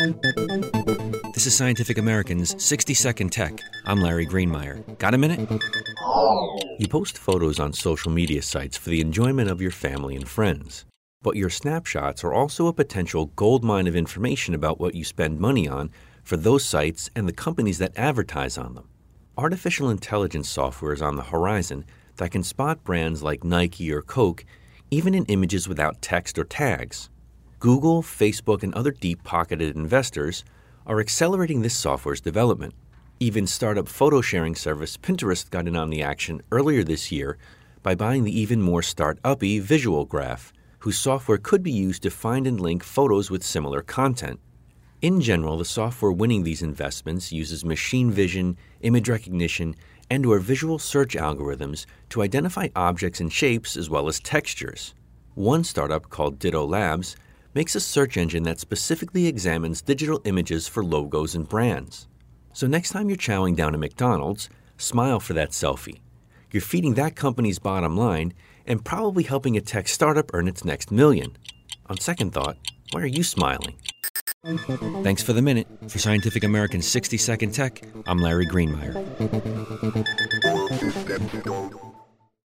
This is Scientific American's 60 Second Tech. I'm Larry Greenemeier. Got a minute? You post photos on social media sites for the enjoyment of your family and friends. But your snapshots are also a potential goldmine of information about what you spend money on for those sites and the companies that advertise on them. Artificial intelligence software is on the horizon that can spot brands like Nike or Coke even in images without text or tags. Google, Facebook, and other deep pocketed investors are accelerating this software's development. Even startup photo sharing service Pinterest got in on the action earlier this year by buying the even more start-uppy Visual Graph, whose software could be used to find and link photos with similar content. In general, the software winning these investments uses machine vision, image recognition, and or visual search algorithms to identify objects and shapes as well as textures. One startup called Ditto Labs makes a search engine that specifically examines digital images for logos and brands. So next time you're chowing down at McDonald's, smile for that selfie. You're feeding that company's bottom line and probably helping a tech startup earn its next million. On second thought, why are you smiling? Thanks for the minute. For Scientific American's 60 Second Tech, I'm Larry Greenemeier.